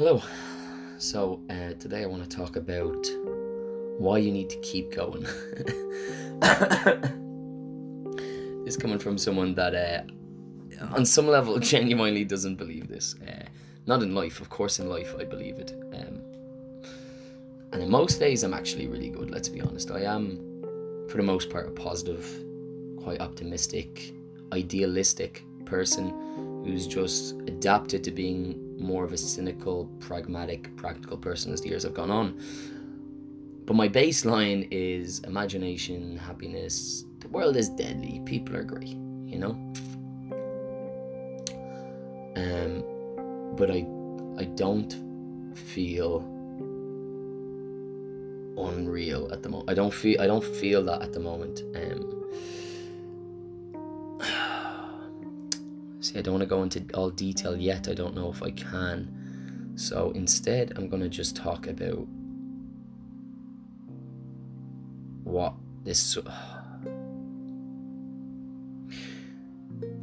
Hello. So, uh, today I want to talk about why you need to keep going. this coming from someone that, uh, on some level, genuinely doesn't believe this. Uh, not in life, of course, in life, I believe it. Um, and in most days, I'm actually really good, let's be honest. I am, for the most part, a positive, quite optimistic, idealistic person who's just adapted to being more of a cynical, pragmatic, practical person as the years have gone on. But my baseline is imagination, happiness. The world is deadly. People are great, you know. Um, but I, I don't feel unreal at the moment. I don't feel I don't feel that at the moment. Um, See, I don't want to go into all detail yet. I don't know if I can. So instead, I'm going to just talk about what this.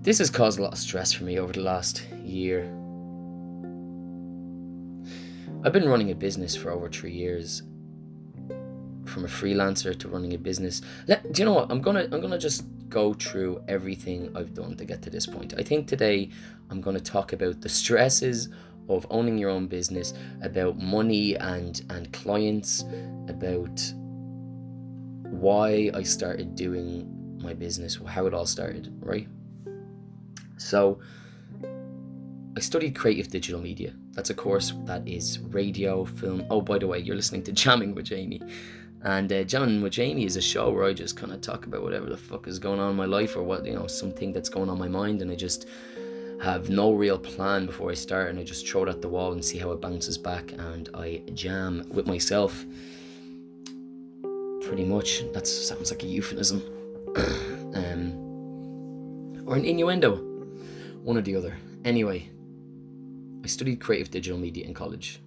This has caused a lot of stress for me over the last year. I've been running a business for over three years. From a freelancer to running a business. Let, do you know what? I'm gonna I'm gonna just go through everything I've done to get to this point. I think today I'm to talk about the stresses of owning your own business, about money and and clients, about why I started doing my business, how it all started, right? So I studied creative digital media. That's a course that is radio, film. Oh, by the way, you're listening to Jamming with Jamie. And uh, Jamming with Jamie is a show where I just kind of talk about whatever the fuck is going on in my life or what, you know, something that's going on my mind. And I just have no real plan before I start. And I just throw it at the wall and see how it bounces back. And I jam with myself. Pretty much. That sounds like a euphemism. um, or an innuendo. One or the other. Anyway, I studied creative digital media in college.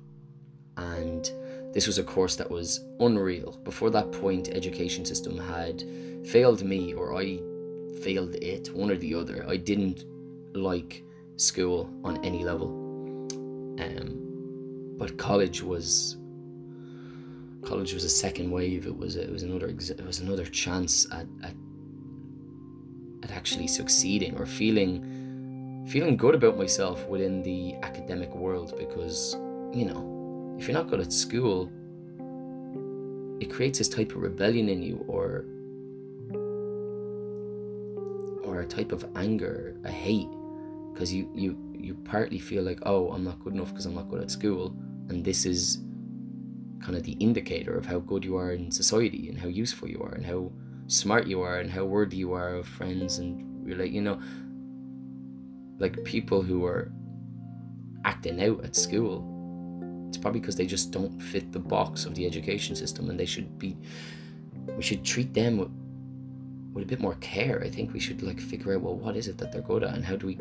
And this was a course that was unreal. Before that point, education system had failed me or I failed it, one or the other. I didn't like school on any level. Um, but college was college was a second wave. It was it was another it was another chance at, at at actually succeeding or feeling feeling good about myself within the academic world because you know if you're not good at school, it creates this type of rebellion in you or or a type of anger, a hate, because you you you partly feel like, oh, I'm not good enough because I'm not good at school, and this is kind of the indicator of how good you are in society and how useful you are and how smart you are and how worthy you are of friends and relate. You know, like people who are acting out at school it's probably because they just don't fit the box of the education system and they should be we should treat them with, with a bit more care. I think we should like figure out well what is it that they're good at and how do we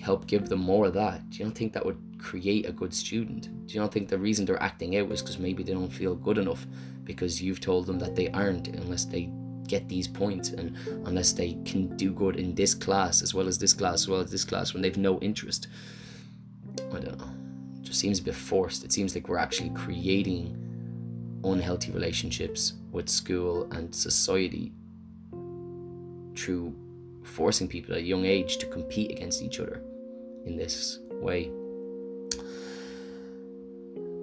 help give them more of that? Do you don't think that would create a good student? Do you not think the reason they're acting out is because maybe they don't feel good enough because you've told them that they aren't unless they get these points and unless they can do good in this class as well as this class as well as this class when they've no interest? I don't know just seems a bit forced. It seems like we're actually creating unhealthy relationships with school and society through forcing people at a young age to compete against each other in this way.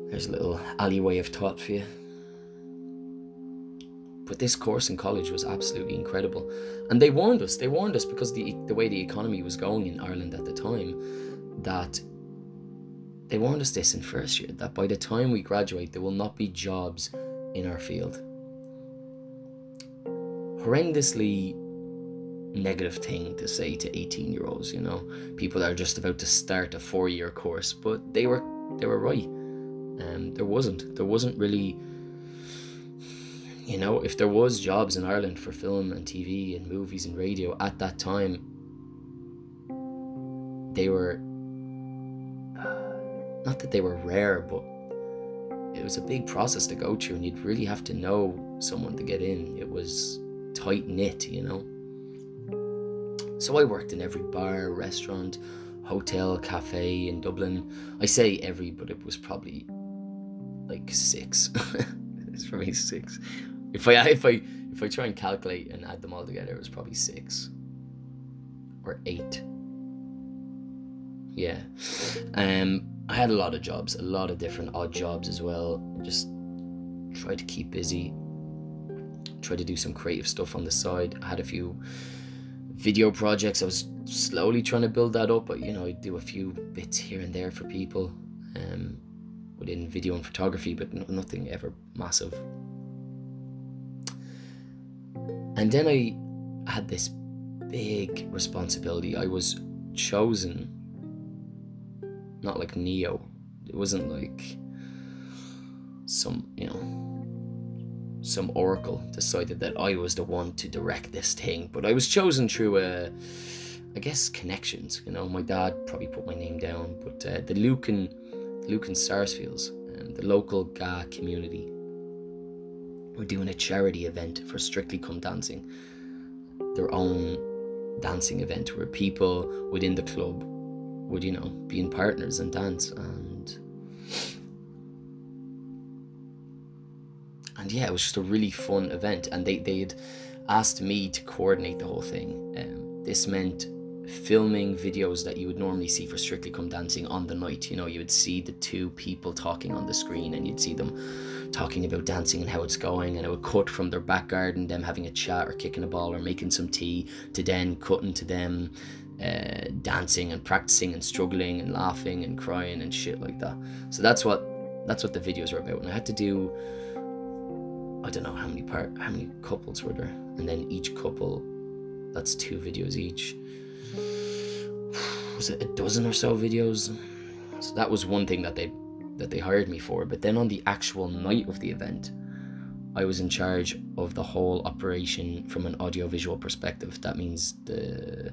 There's a little alleyway of thought for you. But this course in college was absolutely incredible. And they warned us, they warned us because the the way the economy was going in Ireland at the time, that they warned us this in first year that by the time we graduate, there will not be jobs in our field. Horrendously negative thing to say to 18 year olds, you know, people that are just about to start a four year course, but they were they were right. Um, there wasn't there wasn't really you know if there was jobs in Ireland for film and TV and movies and radio at that time they were not that they were rare, but it was a big process to go through, and you'd really have to know someone to get in. It was tight knit, you know. So I worked in every bar, restaurant, hotel cafe in Dublin. I say every, but it was probably like six. it's probably six. If I if I if I try and calculate and add them all together, it was probably six or eight. Yeah. Um, I had a lot of jobs, a lot of different odd jobs as well. Just tried to keep busy. tried to do some creative stuff on the side. I had a few video projects. I was slowly trying to build that up, but you know, I do a few bits here and there for people um, within video and photography, but no, nothing ever massive. And then I had this big responsibility. I was chosen, not like Neo. It wasn't like some, you know, some oracle decided that I was the one to direct this thing. But I was chosen through a, uh, I guess, connections. You know, my dad probably put my name down, but uh, the Lucan, Lucan Sarsfields, um, the local GAA community, were doing a charity event for Strictly Come Dancing, their own dancing event where people within the club would, you know, be in partners and dance and and yeah, it was just a really fun event. And they they'd asked me to coordinate the whole thing. Um, this meant filming videos that you would normally see for Strictly Come Dancing on the night. You know, you would see the two people talking on the screen and you'd see them talking about dancing and how it's going, and it would cut from their back garden, them having a chat or kicking a ball or making some tea, to then cutting to them uh, dancing and practicing and struggling and laughing and crying and shit like that. So that's what that's what the videos are about. And I had to do I don't know how many part how many couples were there, and then each couple that's two videos each was it a dozen or so videos? So that was one thing that they that they hired me for. But then on the actual night of the event, I was in charge of the whole operation from an audiovisual perspective. That means the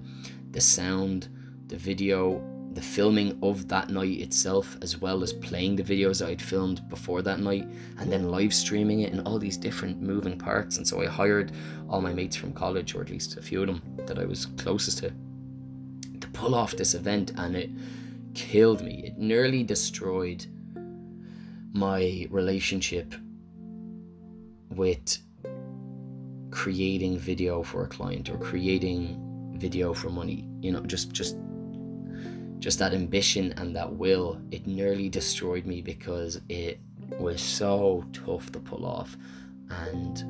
the sound, the video, the filming of that night itself, as well as playing the videos that I'd filmed before that night, and then live streaming it and all these different moving parts. And so I hired all my mates from college, or at least a few of them that I was closest to, to pull off this event and it killed me. It nearly destroyed my relationship with creating video for a client or creating video for money. You know, just just just that ambition and that will, it nearly destroyed me because it was so tough to pull off. And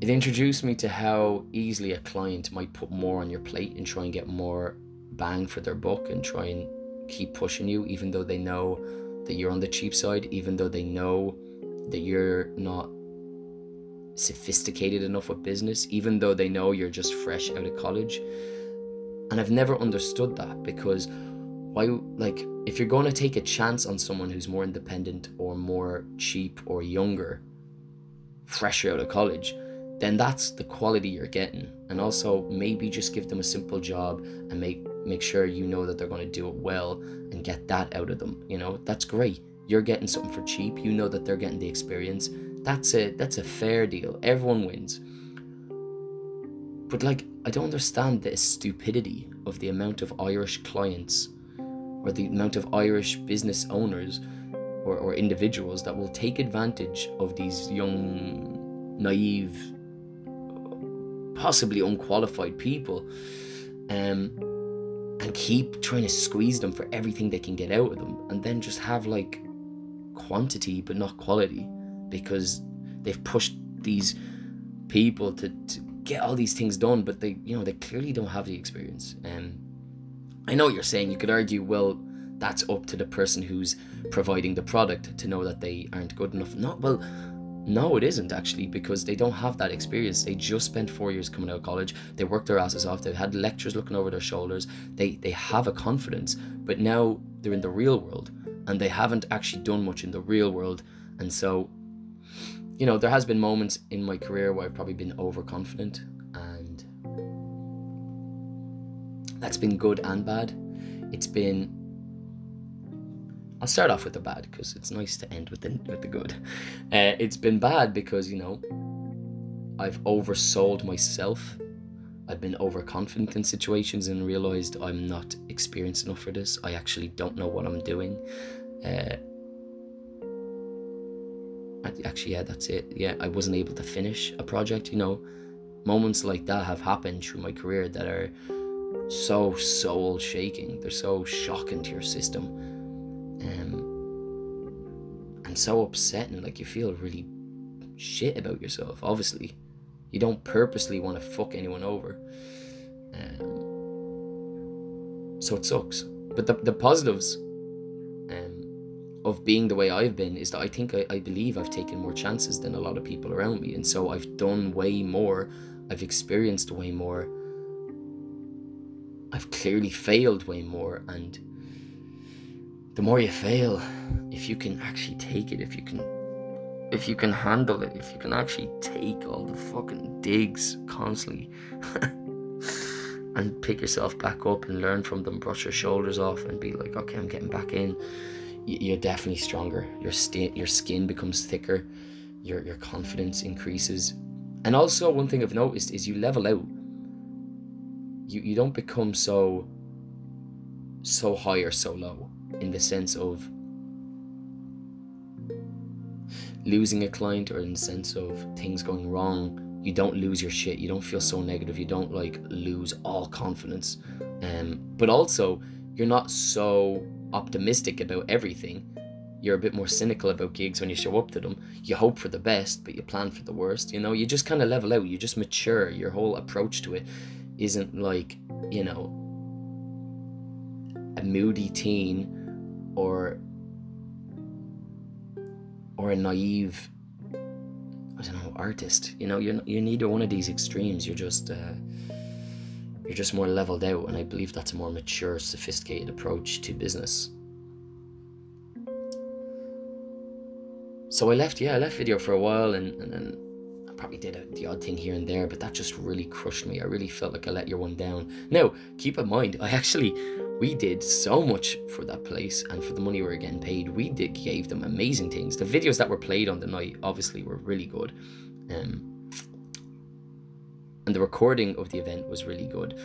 it introduced me to how easily a client might put more on your plate and try and get more bang for their buck and try and keep pushing you, even though they know that you're on the cheap side, even though they know that you're not sophisticated enough with business, even though they know you're just fresh out of college. And I've never understood that because why, like, if you're going to take a chance on someone who's more independent or more cheap or younger, fresher out of college, then that's the quality you're getting. And also maybe just give them a simple job and make make sure you know that they're going to do it well and get that out of them. You know, that's great. You're getting something for cheap. You know that they're getting the experience. That's a that's a fair deal. Everyone wins. But like I don't understand the stupidity of the amount of Irish clients or the amount of Irish business owners or, or individuals that will take advantage of these young naive possibly unqualified people um, and keep trying to squeeze them for everything they can get out of them and then just have like quantity but not quality because they've pushed these people to, to get all these things done but they you know they clearly don't have the experience and um, i know what you're saying you could argue well that's up to the person who's providing the product to know that they aren't good enough not well no, it isn't actually because they don't have that experience. They just spent four years coming out of college. They worked their asses off. They've had lectures looking over their shoulders. They they have a confidence, but now they're in the real world and they haven't actually done much in the real world. And so, you know, there has been moments in my career where I've probably been overconfident, and that's been good and bad. It's been I'll start off with the bad because it's nice to end with the with the good. Uh, it's been bad because you know I've oversold myself I've been overconfident in situations and realized I'm not experienced enough for this. I actually don't know what I'm doing. Uh, actually, yeah, that's it. Yeah, I wasn't able to finish a project. You know, moments like that have happened through my career that are so soul shaking. They're so shocking to your system, um, and so upsetting. Like you feel really shit about yourself. Obviously, you don't purposely want to fuck anyone over. Um, so it sucks. But the, the positives um, of being the way I've been is that I think I, I believe I've taken more chances than a lot of people around me. And so I've done way more. I've experienced way more. I've clearly failed way more. And the more you fail, if you can actually take it, if you can if you can handle it, if you can actually take all the fucking digs constantly and pick yourself back up and learn from them, brush your shoulders off and be like, okay, I'm getting back in, you're definitely stronger. Your, sti- your skin becomes thicker, your, your confidence increases. And also, one thing I've noticed is you level out. You, you don't become so so high or so low in the sense of losing a client or in the sense of things going wrong, you don't lose your shit. You don't feel so negative. You don't like lose all confidence. Um, but also, you're not so optimistic about everything. You're a bit more cynical about gigs when you show up to them. You hope for the best, but you plan for the worst. You know, you just kind of level out. You just mature. Your whole approach to it isn't like, you know, a moody teen or or a naive I don't know artist. You know, you're you're neither one of these extremes. You're just uh, you're just more leveled out, and I believe that's a more mature, sophisticated approach to business. So I left, yeah, I left video for a while, and and I probably did a, the odd thing here and there, but that just really crushed me. I really felt like I let your one down. Now, keep in mind, I actually we did so much for that place and for the money we were getting paid. We did gave them amazing things. The videos that were played on the night obviously were really good. Um, and the recording of the event was really good.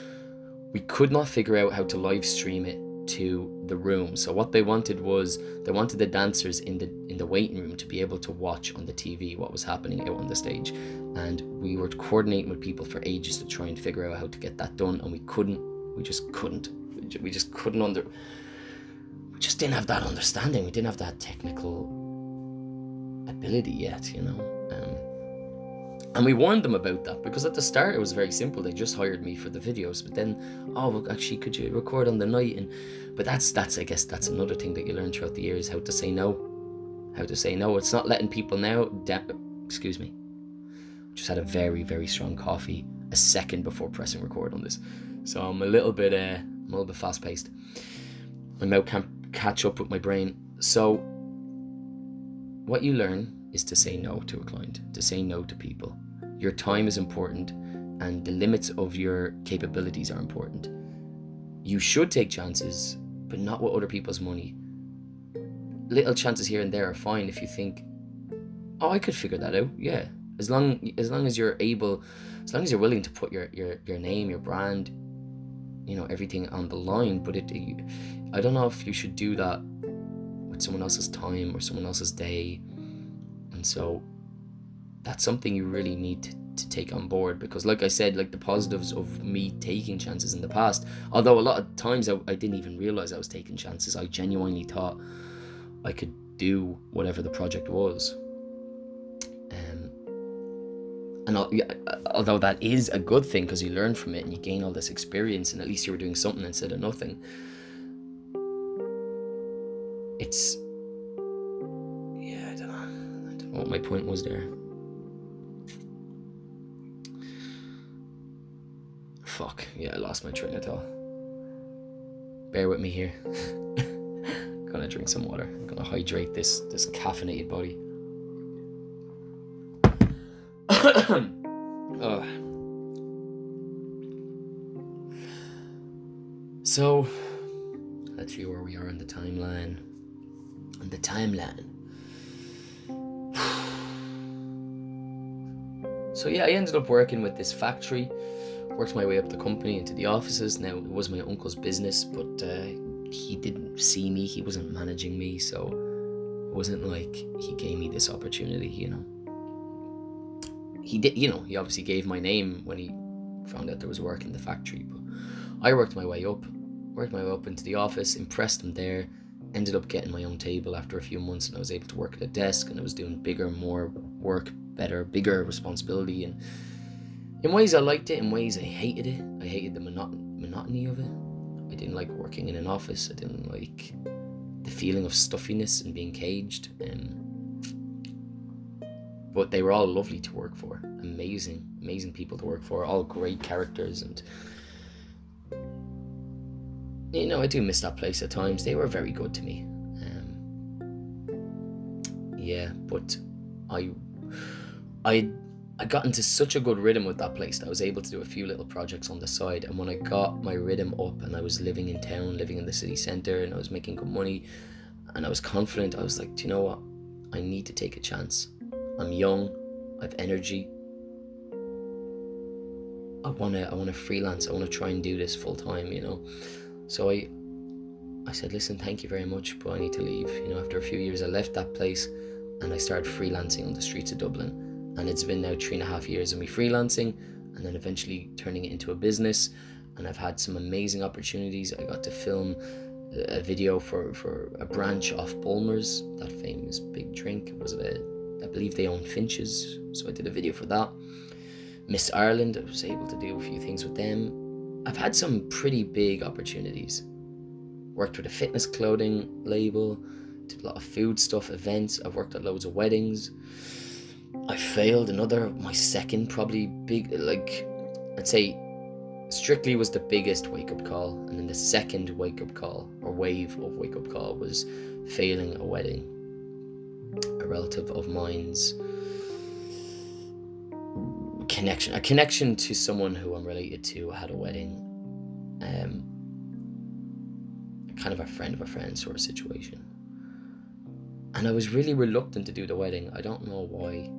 We could not figure out how to live stream it to the room. So what they wanted was they wanted the dancers in the in the waiting room to be able to watch on the tv what was happening out on the stage. And we were coordinating with people for ages to try and figure out how to get that done and we couldn't. We just couldn't. We just couldn't under we just didn't have that understanding. We didn't have that technical ability yet you know and we warned them about that because at the start it was very simple. They just hired me for the videos but then oh well, actually could you record on the night? And but that's that's i guess that's another thing that you learn throughout the years how to say no. How to say no. It's not letting people know de- excuse me. Just had a very very strong coffee a second before pressing record on this. So i'm a little bit uh I'm a little bit fast paced. My mouth can't catch up with my brain. So, what you learn is to say no to a client, to say no to people. Your time is important, and the limits of your capabilities are important. You should take chances, but not with other people's money. Little chances here and there are fine if you think, "Oh, I could figure that out." Yeah, as long as long as you're able, as long as you're willing to put your your your name, your brand, you know everything on the line but it, i don't know if you should do that with someone else's time or someone else's day and so that's something you really need to, to take on board because like i said like the positives of me taking chances in the past although a lot of times I, I didn't even realize i was taking chances i genuinely thought i could do whatever the project was. Um, and although that is a good thing because you learn from it and you gain all this experience and at least you were doing something instead of nothing. It's what my point was there. Fuck. Yeah i lost my train of thought. Bear with me here. Gonna drink some water. I'm gonna hydrate this this caffeinated body. So, let's see where we are in the timeline. On the timeline. So yeah, I ended up working with this factory worked my way up the company into the offices. Now it was my uncle's business, but uh, he didn't see me. He wasn't managing me, so it wasn't like he gave me this opportunity. You know, he did. You know, he obviously gave my name when he found out there was work in the factory. But I worked my way up, worked my way up into the office, impressed him there. Ended up getting my own table after a few months, and I was able to work at a desk, and I was doing bigger, more work, better, bigger responsibility, and in ways I liked it, in ways I hated it. I hated the monot- monotony of it. I didn't like working in an office. I didn't like the feeling of stuffiness and being caged. Um, but they were all lovely to work for. Amazing, amazing people to work for. All great characters and you know I do miss that place at times. They were very good to me. Um, yeah, but I I I got into such a good rhythm with that place that I was able to do a few little projects on the side. And when I got my rhythm up and I was living in town, living in the city centre, and I was making good money, and I was confident, I was like, do you know what? I need to take a chance. I'm young, I have energy. I wanna I wanna freelance, I wanna try and do this full time, you know. So I I said, listen, thank you very much, but I need to leave. You know, after a few years I left that place and I started freelancing on the streets of Dublin and it's been now three and a half years of me freelancing and then eventually turning it into a business and I've had some amazing opportunities. I got to film a video for, for a branch off Bulmers, that famous big drink. It Was a, I believe they own Finches, so I did a video for that. Miss Ireland, I was able to do a few things with them. I've had some pretty big opportunities. Worked with a fitness clothing label, did a lot of food stuff, events. I've worked at loads of weddings. I failed another, my second probably big, like, I'd say Strictly was the biggest wake up call, and then the second wake up call, or wave of wake up call, was failing a wedding. A relative of mine's connection, a connection to someone who I'm related to, had a wedding. Um, kind of a friend of a friend sort of situation. And I was really reluctant to do the wedding. I don't know why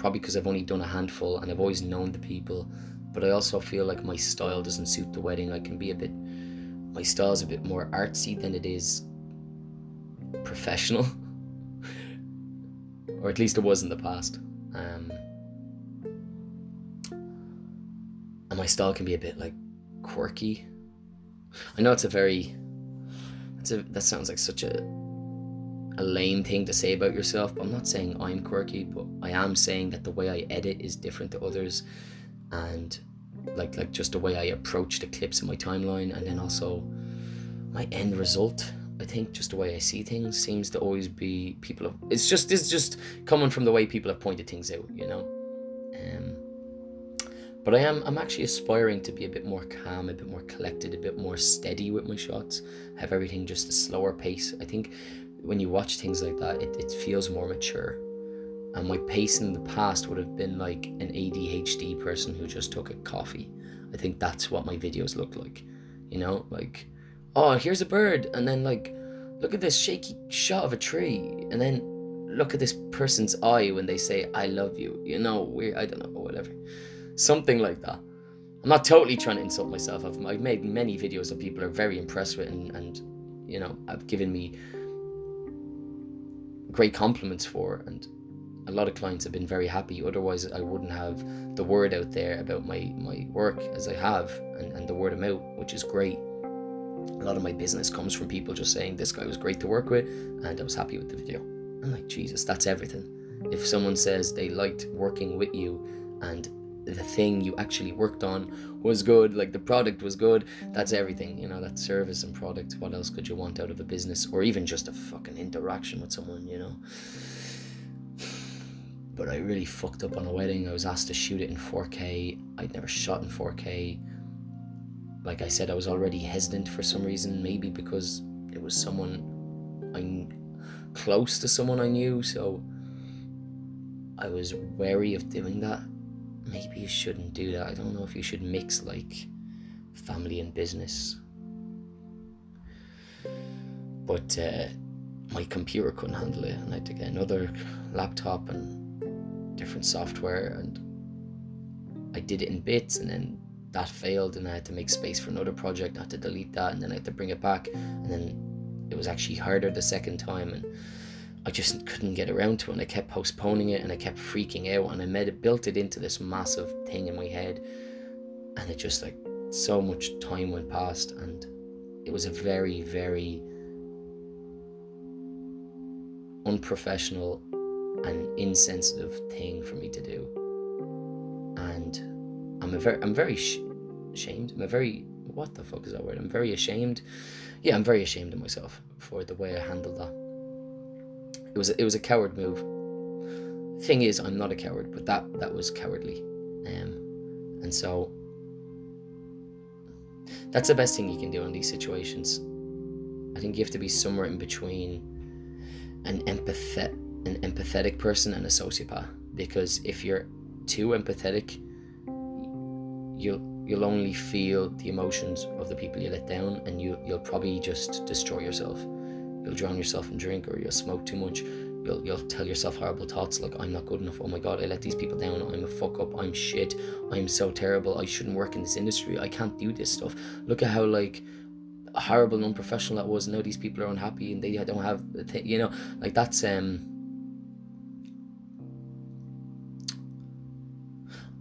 probably because I've only done a handful and I've always known the people. But I also feel like my style doesn't suit the wedding. I can be a bit, my style's a bit more artsy than it is professional, or at least it was in the past. Um, and my style can be a bit like quirky. I know it's a very, it's a that sounds like such a a lame thing to say about yourself. But I'm not saying I'm quirky, but I am saying that the way I edit is different to others, and like like just the way I approach the clips in my timeline, and then also my end result. I think just the way I see things seems to always be people have. It's just it's just coming from the way people have pointed things out, you know. Um, but I am I'm actually aspiring to be a bit more calm, a bit more collected, a bit more steady with my shots. Have everything just a slower pace. I think when you watch things like that, it, it feels more mature. And my pace in the past would have been like an ADHD person who just took a coffee. I think that's what my videos look like. You know, like, oh, here's a bird, and then like, look at this shaky shot of a tree, and then look at this person's eye when they say "I love you." You know, weird. I don't know, whatever, something like that. I'm not totally trying to insult myself. I've, I've made many videos that people are very impressed with, and, and you know, have given me great compliments for and a lot of clients have been very happy. Otherwise i wouldn't have the word out there about my my work as i have and, and the word of mouth which is great. A lot of my business comes from people just saying this guy was great to work with and i was happy with the video. I'm like jesus that's everything. If someone says they liked working with you and the thing you actually worked on was good, like the product was good, that's everything, you know, that service and product. What else could you want out of a business or even just a fucking interaction with someone, you know? But I really fucked up on a wedding. I was asked to shoot it in 4K. I'd never shot in 4K. Like I said, I was already hesitant for some reason, maybe because it was someone I'm close to someone I knew, so I was wary of doing that maybe you shouldn't do that. I don't know if you should mix like family and business. But uh, my computer couldn't handle it, and I had to get another laptop and different software, and I did it in bits, and then that failed and I had to make space for another project. I had to delete that and then I had to bring it back. And then it was actually harder the second time and I just couldn't get around to it and I kept postponing it and I kept freaking out and I made it built it into this massive thing in my head and it just like so much time went past and it was a very, very unprofessional and insensitive thing for me to do. And I'm a very, I'm very sh- ashamed. I'm a very, what the fuck is that word? I'm very ashamed. Yeah, I'm very ashamed of myself for the way I handled that. It was, it was a coward move. Thing is, I'm not a coward, but that that was cowardly. Um, and so that's the best thing you can do in these situations. I think you have to be somewhere in between an empathet an empathetic person and a sociopath because if you're too empathetic you'll you'll only feel the emotions of the people you let down and you you'll probably just destroy yourself you'll drown yourself in drink or you'll smoke too much. You'll, you'll tell yourself horrible thoughts like i'm not good enough. Oh my god i let these people down. I'm a fuck up. I'm shit. I'm so terrible. I shouldn't work in this industry. I can't do this stuff. Look at how like horrible and unprofessional that was. Now these people are unhappy and they don't have you know like that's um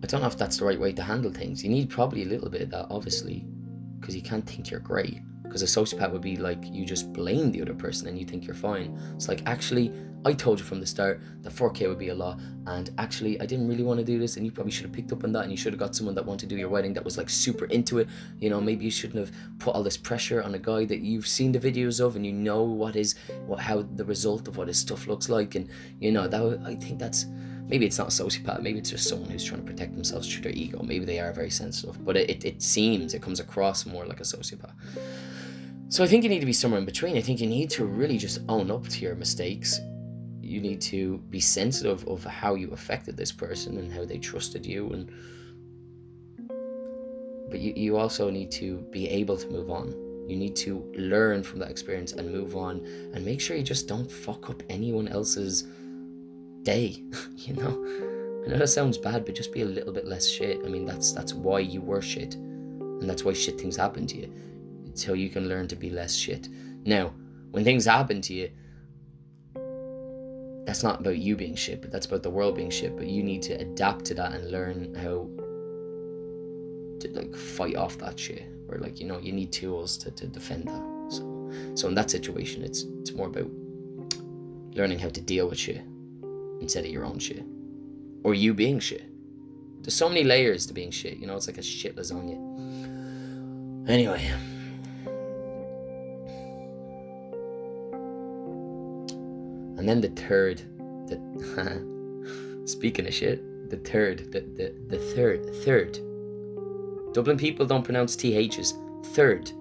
I don't know if that's the right way to handle things. You need probably a little bit of that, obviously, because you can't think you're great. Because a sociopath would be like you just blame the other person and you think you're fine. It's like actually, I told you from the start that 4K would be a lot, and actually, I didn't really want to do this, and you probably should have picked up on that, and you should have got someone that wanted to do your wedding that was like super into it. You know, maybe you shouldn't have put all this pressure on a guy that you've seen the videos of and you know what is what how the result of what his stuff looks like, and you know that I think that's maybe it's not a sociopath maybe it's just someone who's trying to protect themselves through their ego maybe they are very sensitive but it, it, it seems it comes across more like a sociopath so i think you need to be somewhere in between i think you need to really just own up to your mistakes you need to be sensitive of how you affected this person and how they trusted you and but you, you also need to be able to move on you need to learn from that experience and move on and make sure you just don't fuck up anyone else's day, you know? I know that sounds bad, but just be a little bit less shit. I mean, that's that's why you were shit, and that's why shit things happen to you, so you can learn to be less shit. Now, when things happen to you, that's not about you being shit, but that's about the world being shit. But you need to adapt to that and learn how to like fight off that shit, or like you know, you need tools to, to defend that. So, so in that situation, it's it's more about learning how to deal with shit instead of your own shit. Or you being shit. There's so many layers to being shit, you know, it's like a shit lasagna. Anyway. And then the third, the speaking of shit, the third, the, the, the third, third. Dublin people don't pronounce THs. Third.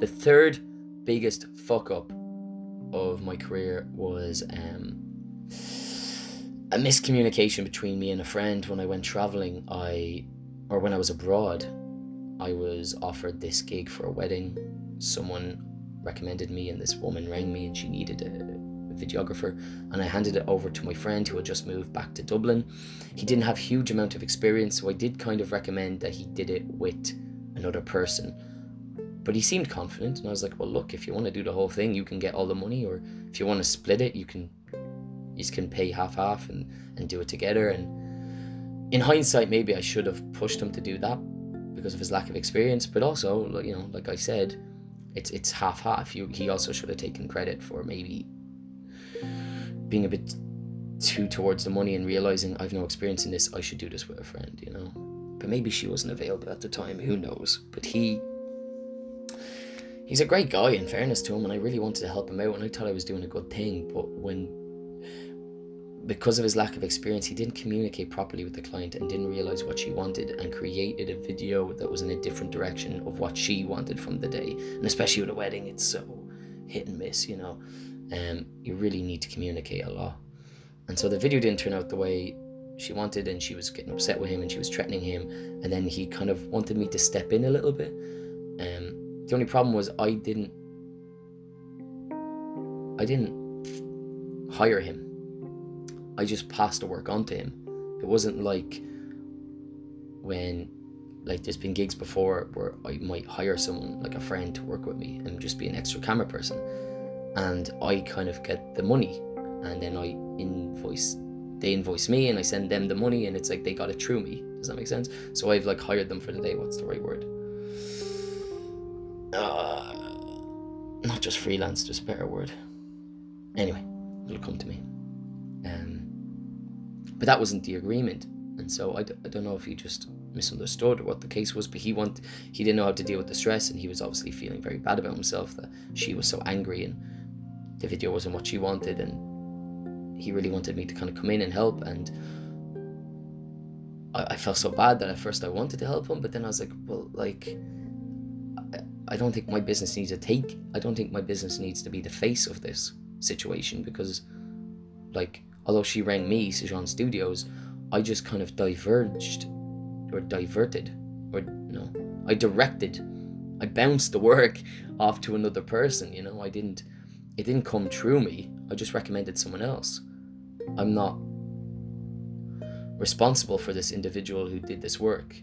The third biggest fuck up of my career was um a miscommunication between me and a friend when I went traveling. I, or when I was abroad, I was offered this gig for a wedding. Someone recommended me, and this woman rang me, and she needed a, videographer and I handed it over to my friend who had just moved back to Dublin. He didn't have huge amount of experience, so I did kind of recommend that he did it with another person. But he seemed confident and I was like, "Well, look, if you want to do the whole thing, you can get all the money or if you want to split it, you can you can pay half half and and do it together and in hindsight maybe I should have pushed him to do that because of his lack of experience but also you know like I said it's it's half half you he also should have taken credit for maybe being a bit too towards the money and realizing I've no experience in this I should do this with a friend you know but maybe she wasn't available at the time who knows but he he's a great guy in fairness to him and I really wanted to help him out and I thought I was doing a good thing but when because of his lack of experience, he didn't communicate properly with the client and didn't realize what she wanted and created a video that was in a different direction of what she wanted from the day. And especially with a wedding, it's so hit and miss, you know. Um, you really need to communicate a lot. And so the video didn't turn out the way she wanted, and she was getting upset with him and she was threatening him. And then he kind of wanted me to step in a little bit. Um, the only problem was I didn't. I didn't hire him I just passed the work on to him. It wasn't like when like there's been gigs before where I might hire someone like a friend to work with me and just be an extra camera person and I kind of get the money and then I invoice they invoice me and I send them the money and it's like they got it through me. Does that make sense? So I've like hired them for the day. What's the right word? Uh, not just freelance, just a better word. Anyway, it'll come to me. Um, but that wasn't the agreement, and so I d- I don't know if he just misunderstood what the case was. But he want he didn't know how to deal with the stress, and he was obviously feeling very bad about himself that she was so angry and the video wasn't what she wanted, and he really wanted me to kind of come in and help and. I, I felt so bad that at first I wanted to help him, but then I was like, well, like, I don't think my business needs to take. I don't think my business needs to be the face of this situation because, like, although she rang me, Sejan Studios, I just kind of diverged or diverted or no, I directed. I bounced the work off to another person. You know, I didn't. It didn't come through me. I just recommended someone else. I'm not responsible for this individual who did this work.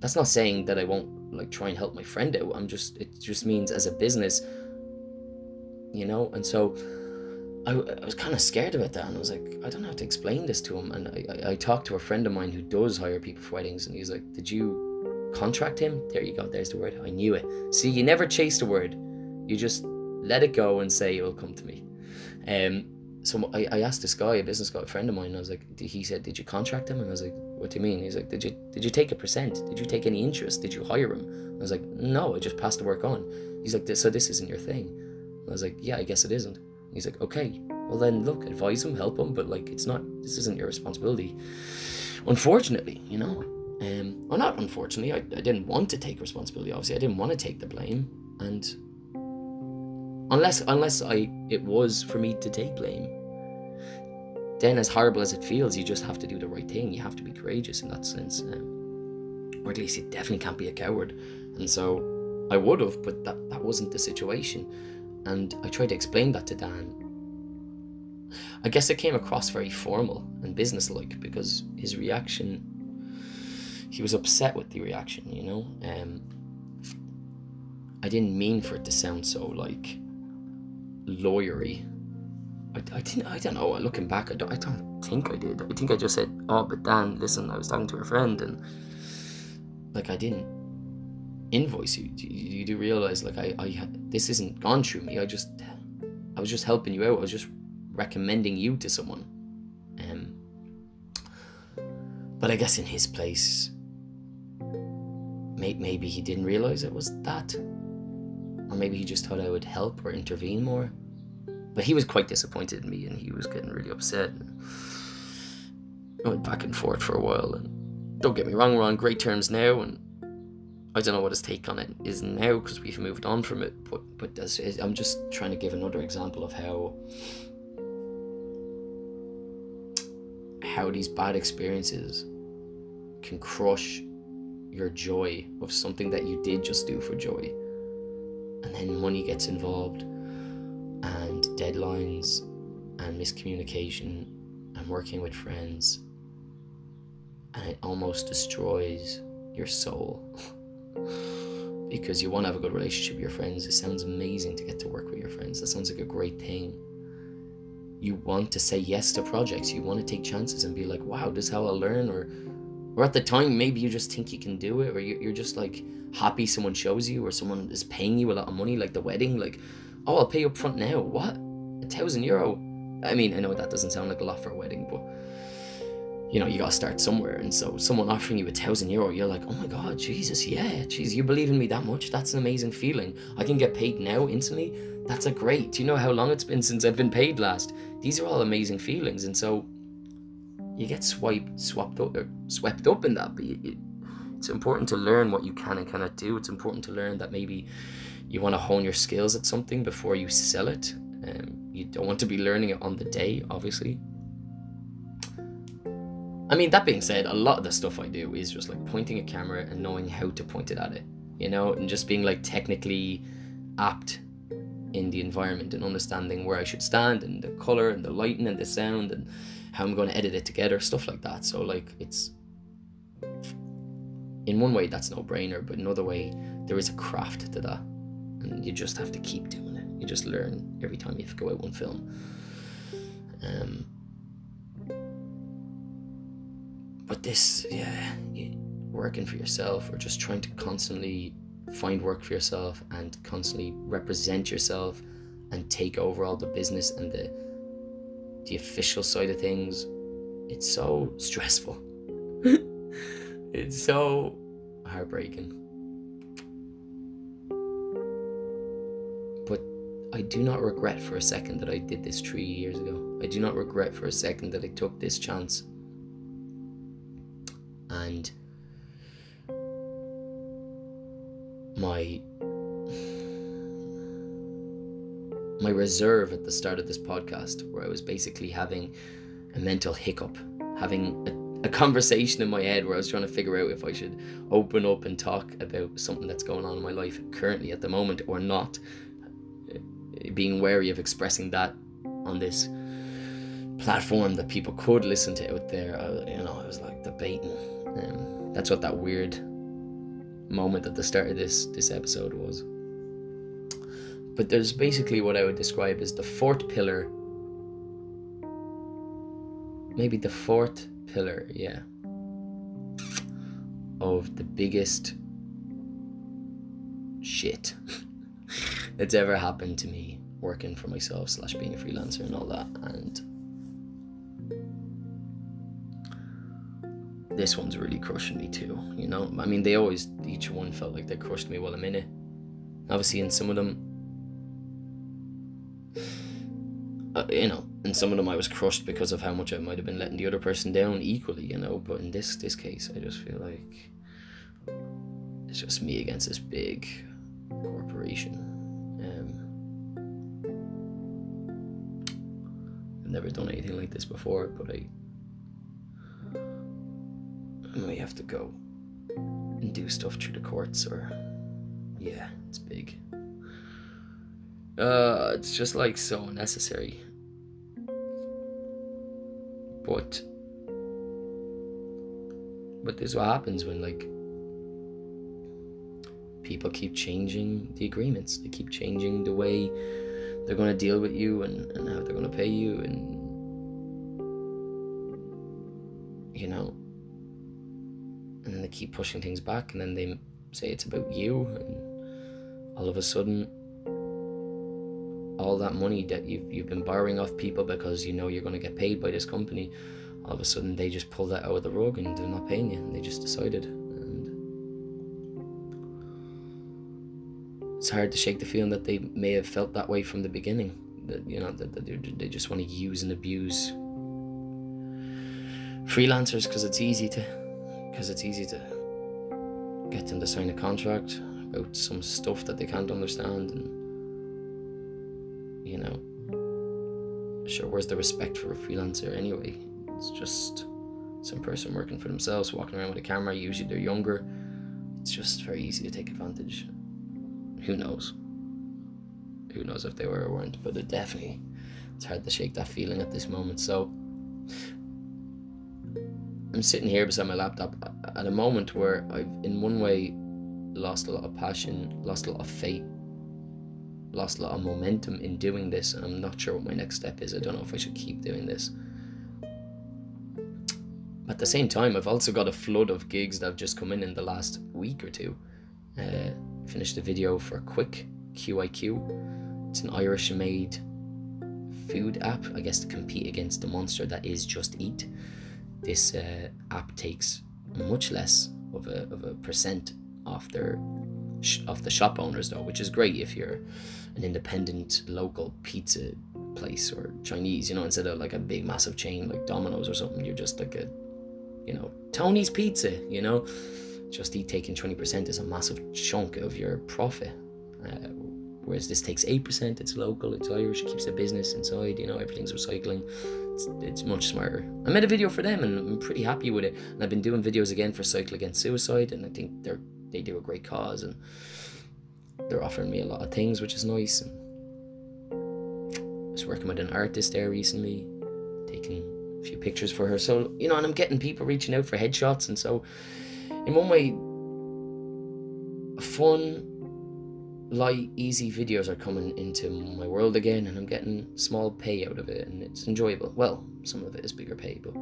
That's not saying that I won't like try and help my friend out. I'm just it just means as a business, you know. And so I, I was kind of scared about that, and I was like, I don't know how to explain this to him. And I, I, I talked to a friend of mine who does hire people for weddings, and he's like, Did you contract him? There you go. There's the word. I knew it. See, you never chase the word. You just let it go and say it will come to me. Um, so I, I asked this guy, a business guy, a friend of mine, and I was like, he said, did you contract him? And I was like, what do you mean? He's like, did you did you take a percent? Did you take any interest? Did you hire him? I was like, no, I just passed the work on. He's like, so this isn't your thing. I was like, yeah, I guess it isn't. He's like, okay, well then look, advise him, help him, but like it's not, this isn't your responsibility. Unfortunately, you know. Um, well, not unfortunately, I, I didn't want to take responsibility. Obviously, I didn't want to take the blame, and unless unless I it was for me to take blame, then as horrible as it feels, you just have to do the right thing. You have to be courageous in that sense, um, or at least you definitely can't be a coward. And so I would have, but that that wasn't the situation. And I tried to explain that to Dan. I guess it came across very formal and businesslike because his reaction. He was upset with the reaction, you know. Um, I didn't mean for it to sound so like lawyery. I, I didn't. I don't know. Looking back, I don't. I don't think I did. I think I just said, "Oh, but Dan, listen, I was talking to a friend, and like I didn't invoice you. You, you do realize, like, I, I, this isn't gone through me. I just, I was just helping you out. I was just recommending you to someone. Um, but I guess in his place, may, maybe he didn't realize it was that, or maybe he just thought I would help or intervene more. But he was quite disappointed in me, and he was getting really upset. I went back and forth for a while, and don't get me wrong, we're on great terms now, and I don't know what his take on it is now because we've moved on from it. But but this, I'm just trying to give another example of how how these bad experiences can crush your joy of something that you did just do for joy, and then money gets involved, and deadlines, and miscommunication, and working with friends, and it almost destroys your soul. because you want to have a good relationship with your friends. It sounds amazing to get to work with your friends. That sounds like a great thing. You want to say yes to projects. You want to take chances and be like, wow, this is how I'll learn. Or, or at the time, maybe you just think you can do it, or you're just like happy someone shows you, or someone is paying you a lot of money, like the wedding. Like, oh, I'll pay up front now. What? A thousand euro? I mean, I know that doesn't sound like a lot for a wedding, but you know, you gotta start somewhere. And so someone offering you a thousand euro, you're like, oh my god, Jesus, yeah, jeez, you believe in me that much? That's an amazing feeling. I can get paid now instantly. That's a great. Do you know how long it's been since I've been paid last? These are all amazing feelings, and so you get swiped, swapped up, or swept up in that. But you, you, it's important to learn what you can and cannot do. It's important to learn that maybe you want to hone your skills at something before you sell it. Um, you don't want to be learning it on the day, obviously. I mean, that being said, a lot of the stuff I do is just like pointing a camera and knowing how to point it at it, you know, and just being like technically apt in the environment and understanding where I should stand and the color and the lighting and the sound and how I'm going to edit it together, stuff like that. So, like, it's in one way that's no brainer, but another way there is a craft to that, and you just have to keep doing it. You just learn every time you go out one film. Um, but this, yeah, working for yourself or just trying to constantly find work for yourself and constantly represent yourself and take over all the business and the the official side of things it's so stressful it's so heartbreaking i do not regret for a second that i did this three years ago i do not regret for a second that i took this chance and my my reserve at the start of this podcast where I was basically having a mental hiccup, having a, a, conversation in my head where I was trying to figure out if I should open up and talk about something that's going on in my life currently at the moment or not. Being wary of expressing that on this platform that people could listen to out there, I, you know, I was like debating. Um, that's what that weird moment at the start of this this episode was. But there's basically what I would describe as the fourth pillar. Maybe the fourth pillar, yeah. Of the biggest shit that's ever happened to me working for myself slash being a freelancer and all that and this one's really crushing me too you know i mean they always each one felt like they crushed me while i'm in it obviously in some of them uh, you know, in some of them I was crushed because of how much I might have been letting the other person down equally, you know. But in this this case, I just feel like it's just me against this big corporation. Never done anything like this before, but I I might have to go and do stuff through the courts, or yeah, it's big. Uh, it's just like so unnecessary. But but this is what happens when like people keep changing the agreements. They keep changing the way they're gonna deal with you and, and how they're gonna pay you and you know. And then they keep pushing things back and then they say it's about you and all of a sudden all that money that you've, you've been borrowing off people because you know you're going to get paid by this company all of a sudden they just pull that out of the rug and they're not paying you. And they just decided hard to shake the feeling that they may have felt that way from the beginning that you know that, that they just want to use and abuse freelancers because it's easy to because it's easy to get them to sign a contract about some stuff that they can't understand and you know, sure, where's the respect for a freelancer anyway? It's just some person working for themselves, walking around with a camera. Usually they're younger. It's just very easy to take advantage. Who knows? Who knows if they were or weren't? But it definitely, it's hard to shake that feeling at this moment. So I'm sitting here beside my laptop at a moment where I've, in one way, lost a lot of passion, lost a lot of faith lost a lot of momentum in doing this, I'm not sure what my next step is. I don't know if I should keep doing this. At the same time, I've also got a flood of gigs that have just come in in the last week or two. Uh, finished the video for a Quick QIQ. It's an Irish-made food app, I guess, to compete against the monster that is Just Eat. This uh, app takes much less of a, of a percent off their of the shop owners though, which is great if you're an independent local pizza place or Chinese, you know, instead of like a big massive chain like Domino's or something, you're just like a, you know, Tony's Pizza, you know. Just Eat taking 20% is a massive chunk of your profit. Uh, whereas this takes 8%, it's local, it's Irish, keeps the business inside, you know, everything's recycling. It's, it's much smarter. I made a video for them and I'm pretty happy with it. And I've been doing videos again for Cycle Against Suicide and I think they're they do a great cause and they're offering me a lot of things, which is nice. And I was working with an artist there recently, taking a few pictures for her. So, you know, and I'm getting people reaching out for headshots. And so, in one way, fun, light, easy videos are coming into my world again, and I'm getting small pay out of it, and it's enjoyable. Well, some of it is bigger pay, but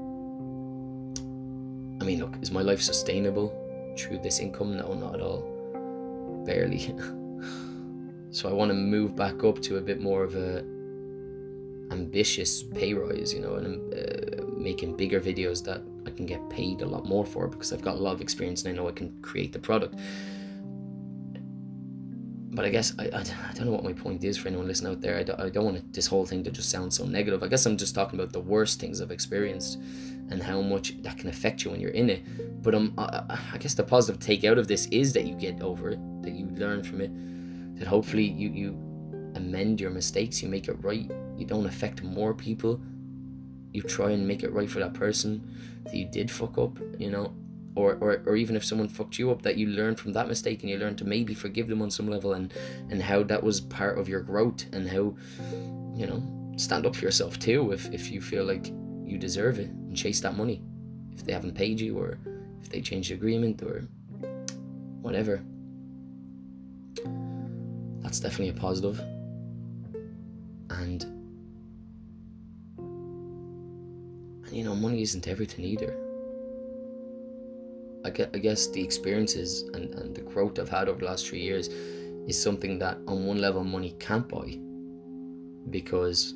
I mean, look, is my life sustainable through this income? No, not at all. Barely. so I want to move back up to a bit more of a ambitious pay rise, you know, and uh, making bigger videos that I can get paid a lot more for it because I've got a lot of experience and I know I can create the product. But I guess I, I, I don't know what my point is for anyone listening out there. I don't, I don't want this whole thing to just sound so negative. I guess I'm just talking about the worst things I've experienced and how much that can affect you when you're in it. But um, I, I guess the positive take out of this is that you get over it, that you learn from it, that hopefully you, you amend your mistakes, you make it right, you don't affect more people, you try and make it right for that person that you did fuck up, you know, or, or, or even if someone fucked you up, that you learn from that mistake and you learn to maybe forgive them on some level and, and how that was part of your growth and how, you know, stand up for yourself too if, if you feel like you deserve it and chase that money. If they haven't paid you or if they changed the agreement or whatever. That's definitely a positive. And you know, money isn't everything either. I guess, the experiences and, and the growth I've had over the last three years is something that on one level money can't buy because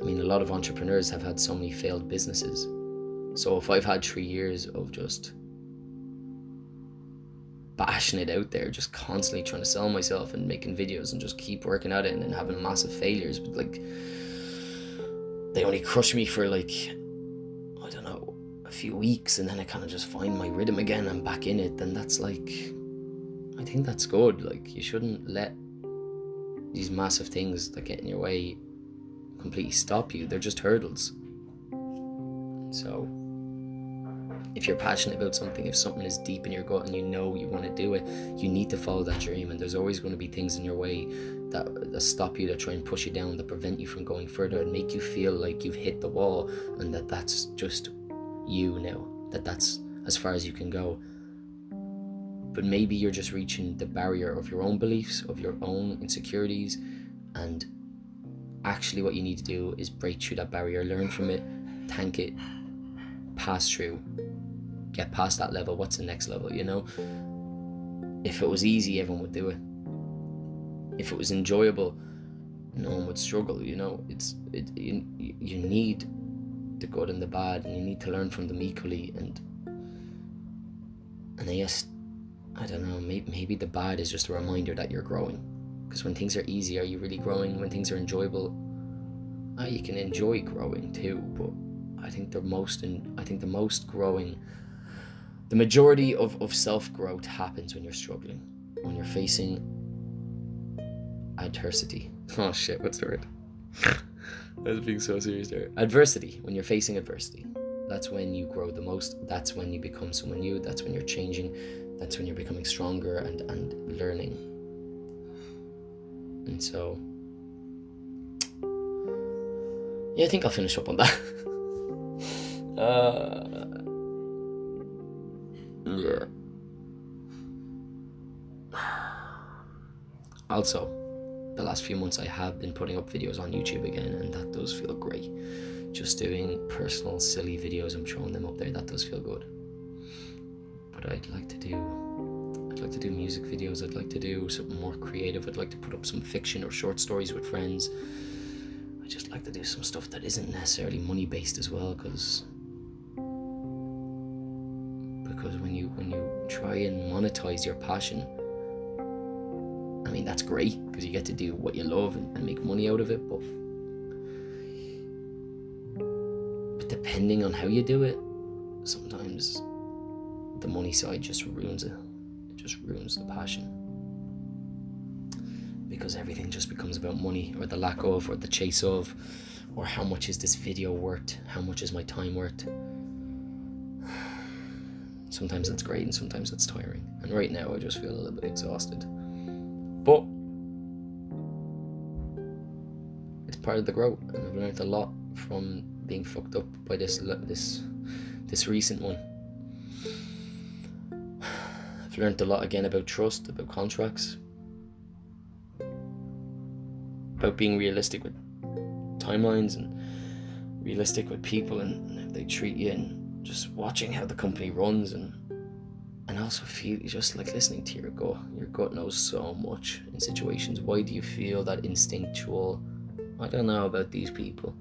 I mean a lot of entrepreneurs have had so many failed businesses so if I've had three years of just bashing it out there just constantly trying to sell myself and making videos and just keep working at it and having massive failures but like they only crush me for like I don't know a few weeks and then I kind of just find my rhythm again I'm back in it then that's like I think that's good. Like you shouldn't let these massive things that get in your way completely stop you. They're just hurdles. So if you're passionate about something, if something is deep in your gut and you know you want to do it, you need to follow that dream. And there's always going to be things in your way that, that stop you, that try and push you down, that prevent you from going further and make you feel like you've hit the wall and that that's just you now, that that's as far as you can go. But maybe you're just reaching the barrier of your own beliefs, of your own insecurities, and actually, what you need to do is break through that barrier, learn from it, thank it, pass through, get past that level. What's the next level? You know, if it was easy, everyone would do it. If it was enjoyable, no one would struggle. You know, it's it, you, you need the good and the bad, and you need to learn from them equally. And and I guess I don't know. Maybe maybe the bad is just a reminder that you're growing. Because when things are easy, are you really growing? When things are enjoyable, ah, you can enjoy growing too. But I think the most in, I think the most growing the majority of, of self growth happens when you're struggling, when you're facing adversity. Oh shit, what's the word? I was being so serious there. Adversity, when you're facing adversity. That's when you grow the most. That's when you become someone new. That's when you're changing. That's when you're becoming stronger and, and learning. And so, yeah, I think I'll finish up on that. uh, yeah. Also, the last few months I have been putting up videos on YouTube again, and that does feel great. Just doing personal, silly videos, I'm throwing them up there, that does feel good. But I'd like to do. I'd like to do music videos, I'd like to do something more creative, I'd like to put up some fiction or short stories with friends. I just like to do some stuff that isn't necessarily money based as well, because because try and monetize your passion. I mean that's great because you get to do what you love and, and, make money out of it but depending on how you do it sometimes the money side just ruins it. It just ruins the passion. Because everything just becomes about money or the lack of or the chase of or how much is this video worth? How much is my time worth Sometimes it's great and sometimes it's tiring. And right now I just feel a little bit exhausted. But it's part of the growth, and I've learned a lot from being fucked up by this this this recent one. I've learned a lot again about trust, about contracts, about being realistic with timelines and realistic with people and how they treat you and just watching how the company runs and and also feel just like listening to your gut. Your gut knows so much in situations. Why do you feel that instinctual? I don't know about these people.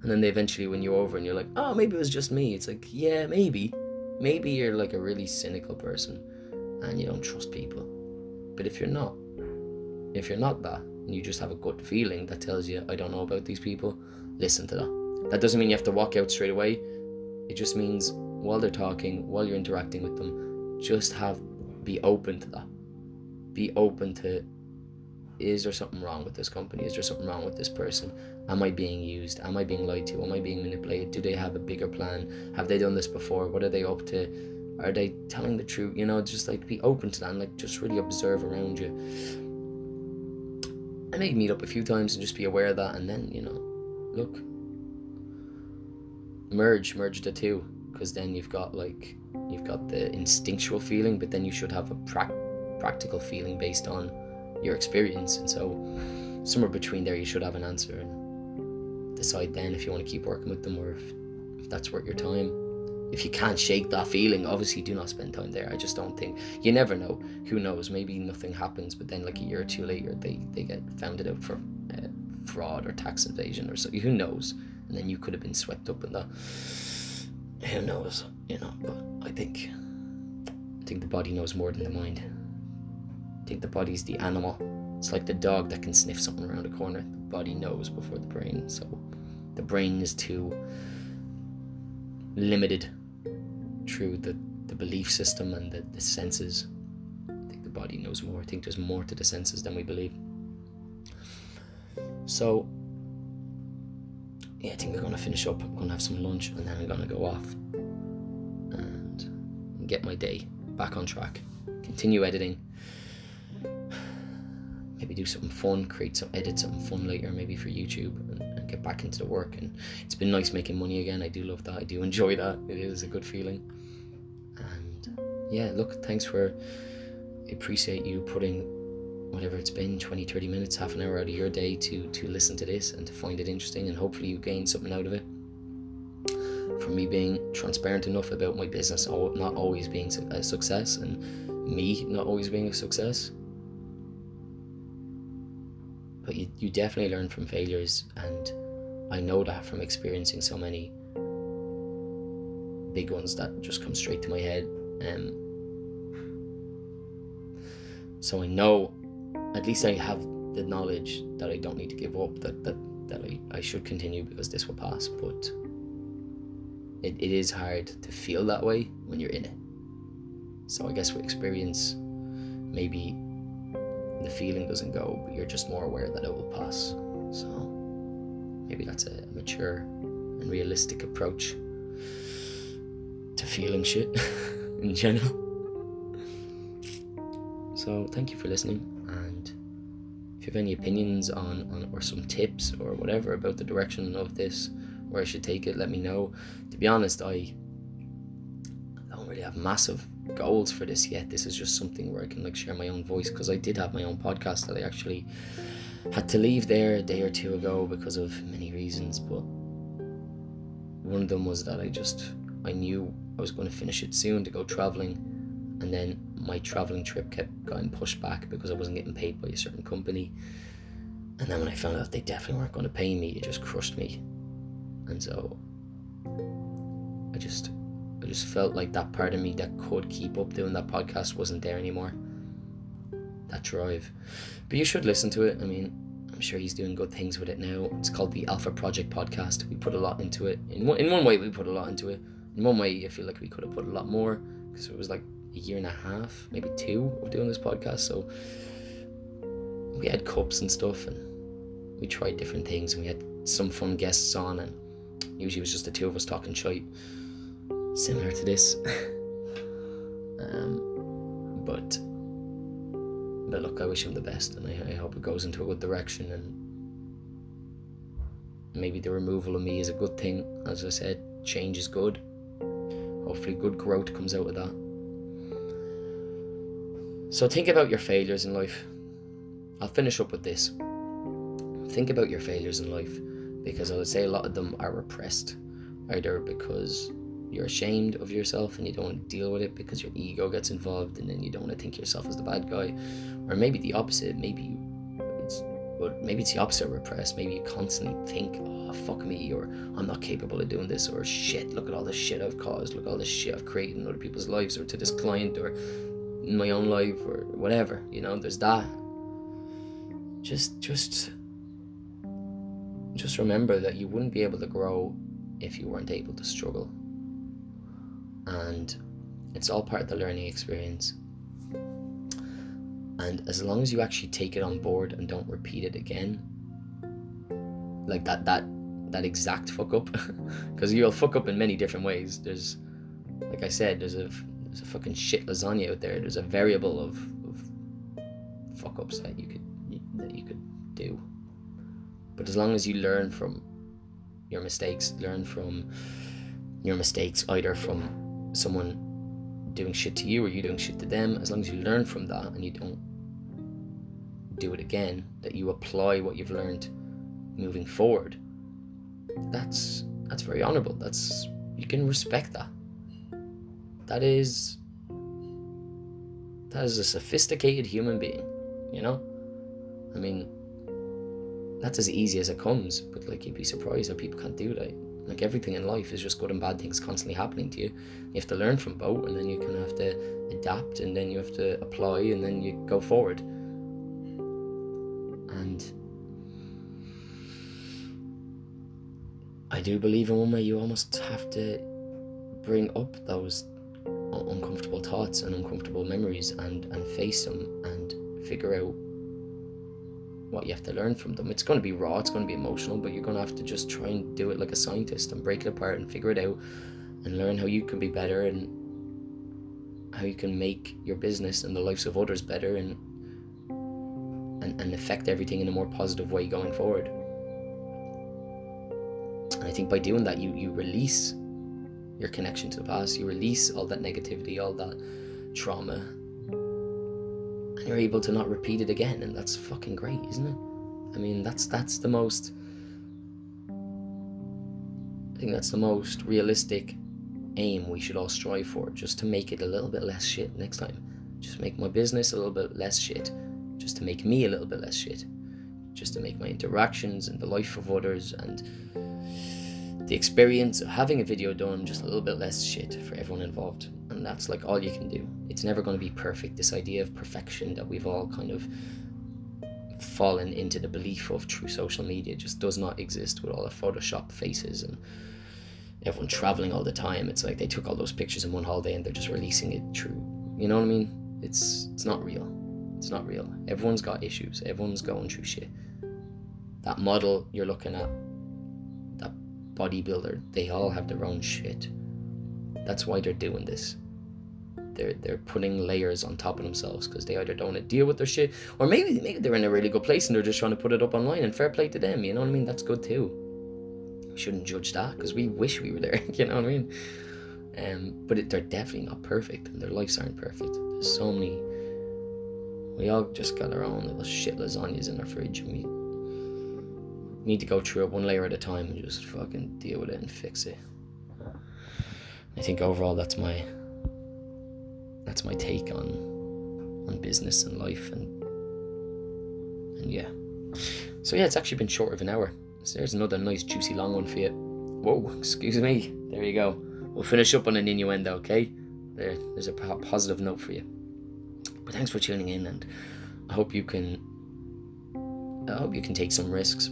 And then they eventually win you over and you're like, oh, maybe it was just me. It's like, yeah, maybe. Maybe you're like a really cynical person and you don't trust people. But if you're not, if you're not that, and you just have a gut feeling that tells you, I don't know about these people, listen to that. That doesn't mean you have to walk out straight away. It just means while they're talking, while you're interacting with them, just have, be open to that. Be open to, is there something wrong with this company? Is there something wrong with this person? Am I being used? Am I being lied to? Am I being manipulated? Do they have a bigger plan? Have they done this before? What are they up to? Are they telling the truth? You know, just like be open to that and like just really observe around you I may meet up a few times and just be aware of that, and then you know, look, merge, merge the two, because then you've got like you've got the instinctual feeling, but then you should have a pra- practical feeling based on your experience, and so somewhere between there, you should have an answer and decide then if you want to keep working with them or if, if that's worth your time if you can't shake that feeling, obviously do not spend time there. I just don't think you never know. Who knows? Maybe nothing happens, but then like a year or two later, they they get founded out for uh, fraud or tax evasion or so. Who knows? And then you could have been swept up in that. Who knows? You know. But I think I think the body knows more than the mind. I think the body's the animal. It's like the dog that can sniff something around a corner. The body knows before the brain. So the brain is too limited through the, the belief system and the, the senses. I think the body knows more. I think there's more to the senses than we believe. So, yeah, I think we're to finish up. I'm to have some lunch and then I'm to go off and get my day back on track. Continue editing. Maybe do something fun, create some, edit something fun later, maybe for YouTube and, and get back into the work. And it's been nice making money again. I do love that. I do enjoy that. It is a good feeling And yeah, look, thanks for. I appreciate you putting whatever it's been 20 30 minutes half an hour out of your day to to listen to this and to find it interesting and hopefully you gain something out of it. For me being transparent enough about my business not always being a success and me not always being a success. But you, you definitely learn from failures and i know that from experiencing so many big ones that just come straight to my head um, so I know, at least I have the knowledge that I don't need to give up, that, that, that I, I should continue because this will pass. But it, it is hard to feel that way when you're in it. So I guess with experience, maybe the feeling doesn't go, but you're just more aware that it will pass. So maybe that's a mature and realistic approach to feeling shit. in general. So thank you for listening and if you have any opinions on, on or some tips or whatever about the direction of this, where I should take it, let me know. To be honest, I don't really have massive goals for this yet. This is just something where I can like share my own voice because I did have my own podcast that I actually had to leave there a day or two ago because of many reasons, but one of them was that I just I knew I was going to finish it soon to go traveling, and then my traveling trip kept getting pushed back because I wasn't getting paid by a certain company. And then when I found out they definitely weren't going to pay me, it just crushed me. And so I just I just felt like that part of me that could keep up doing that podcast wasn't there anymore. That drive. But you should listen to it. I mean, I'm sure he's doing good things with it now. It's called the Alpha Project Podcast. We put a lot into it. In one, in one way, we put a lot into it in one way, I feel like we could have put a lot more because it was like a year and a half, maybe two, of doing this podcast. So we had cups and stuff, and we tried different things, and we had some fun guests on, and usually it was just the two of us talking shite, similar to this. um, but but look, I wish him the best, and I, I hope it goes into a good direction, and maybe the removal of me is a good thing. As I said, change is good hopefully good growth comes out of that So think about your failures in life. I'll finish up with this. Think about your failures in life because I would say a lot of them are repressed, either because you're ashamed of yourself and you don't want to deal with it because your ego gets involved and then you don't want to think yourself as the bad guy, or maybe the opposite. Maybe it's maybe it's the opposite of repressed. Maybe you constantly think, oh fuck me, or I'm not capable of doing this, or shit, look at all the shit I've caused, look at all the shit I've created in other people's lives, or to this client, or in my own life, or whatever. You know, there's that. Just, just, just remember that you wouldn't be able to grow if you weren't able to struggle and it's all part of the learning experience. And as long as you actually take it on board and don't repeat it again, like that that that exact fuck up, because you'll fuck up in many different ways. There's, like I said, there's a there's a fucking shit lasagna out there. There's a variable of, of fuck ups that you could that you could do. But as long as you learn from your mistakes, learn from your mistakes either from someone doing shit to you or you doing shit to them, as long as you learn from that and you don't do it again, that you apply what you've learned moving forward, that's that's very honorable. That's you can respect that. That is that is a sophisticated human being, you know? I mean that's as easy as it comes, but like you'd be surprised how people can't do that. Like everything in life is just good and bad things constantly happening to you. You have to learn from both, and then you kind of have to adapt, and then you have to apply, and then you go forward. And I do believe in one way you almost have to bring up those uncomfortable thoughts and uncomfortable memories and, and face them and figure out what you have to learn from them. It's going to be raw, it's going to be emotional, but you're going to have to just try and do it like a scientist and break it apart and figure it out and learn how you can be better and how you can make your business and the lives of others better and and, and affect everything in a more positive way going forward. And I think by doing that you you release your connection to the past, you release all that negativity, all that trauma, and you're able to not repeat it again, and that's fucking great, isn't it? I mean, that's that's the most. I think that's the most realistic aim we should all strive for, just to make it a little bit less shit next time. Just make my business a little bit less shit, just to make me a little bit less shit, just to make my interactions and the life of others and the experience of having a video done just a little bit less shit for everyone involved. And that's like all you can do. It's never going to be perfect. This idea of perfection that we've all kind of fallen into the belief of through social media just does not exist with all the Photoshop faces and everyone traveling all the time. It's like they took all those pictures in one holiday and they're just releasing it through. You know what I mean? It's it's not real. It's not real. Everyone's got issues. Everyone's going through shit. That model you're looking at bodybuilder, they all have their own shit. That's why they're doing this. They're they're putting layers on top of themselves because they either don't want to deal with their shit, or maybe maybe they're in a really good place and they're just trying to put it up online. And fair play to them, you know what I mean? That's good too. We shouldn't judge that because we wish we were there. You know what I mean? Um, but it, they're definitely not perfect, and their lives aren't perfect. There's so many. We all just got our own little shit lasagnas in our fridge, and we need to go through it one layer at a time and just fucking deal with it and fix it. I think overall that's my that's my take on on business and life and and yeah. So yeah, it's actually been short of an hour. So there's another nice juicy long one for you. Whoa, excuse me. There you go. We'll finish up on an innuendo, okay? There, there's a positive note for you. But thanks for tuning in, and I hope you can. I hope you can take some risks,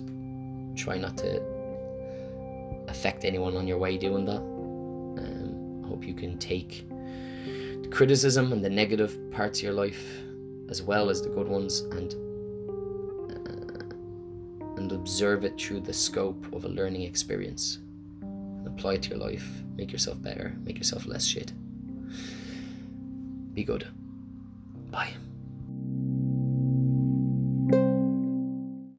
try not to affect anyone on your way doing that. Um, I hope you can take the criticism and the negative parts of your life as well as the good ones and uh, and observe it through the scope of a learning experience. And apply it to your life. Make yourself better. Make yourself less shit. Be good. Bye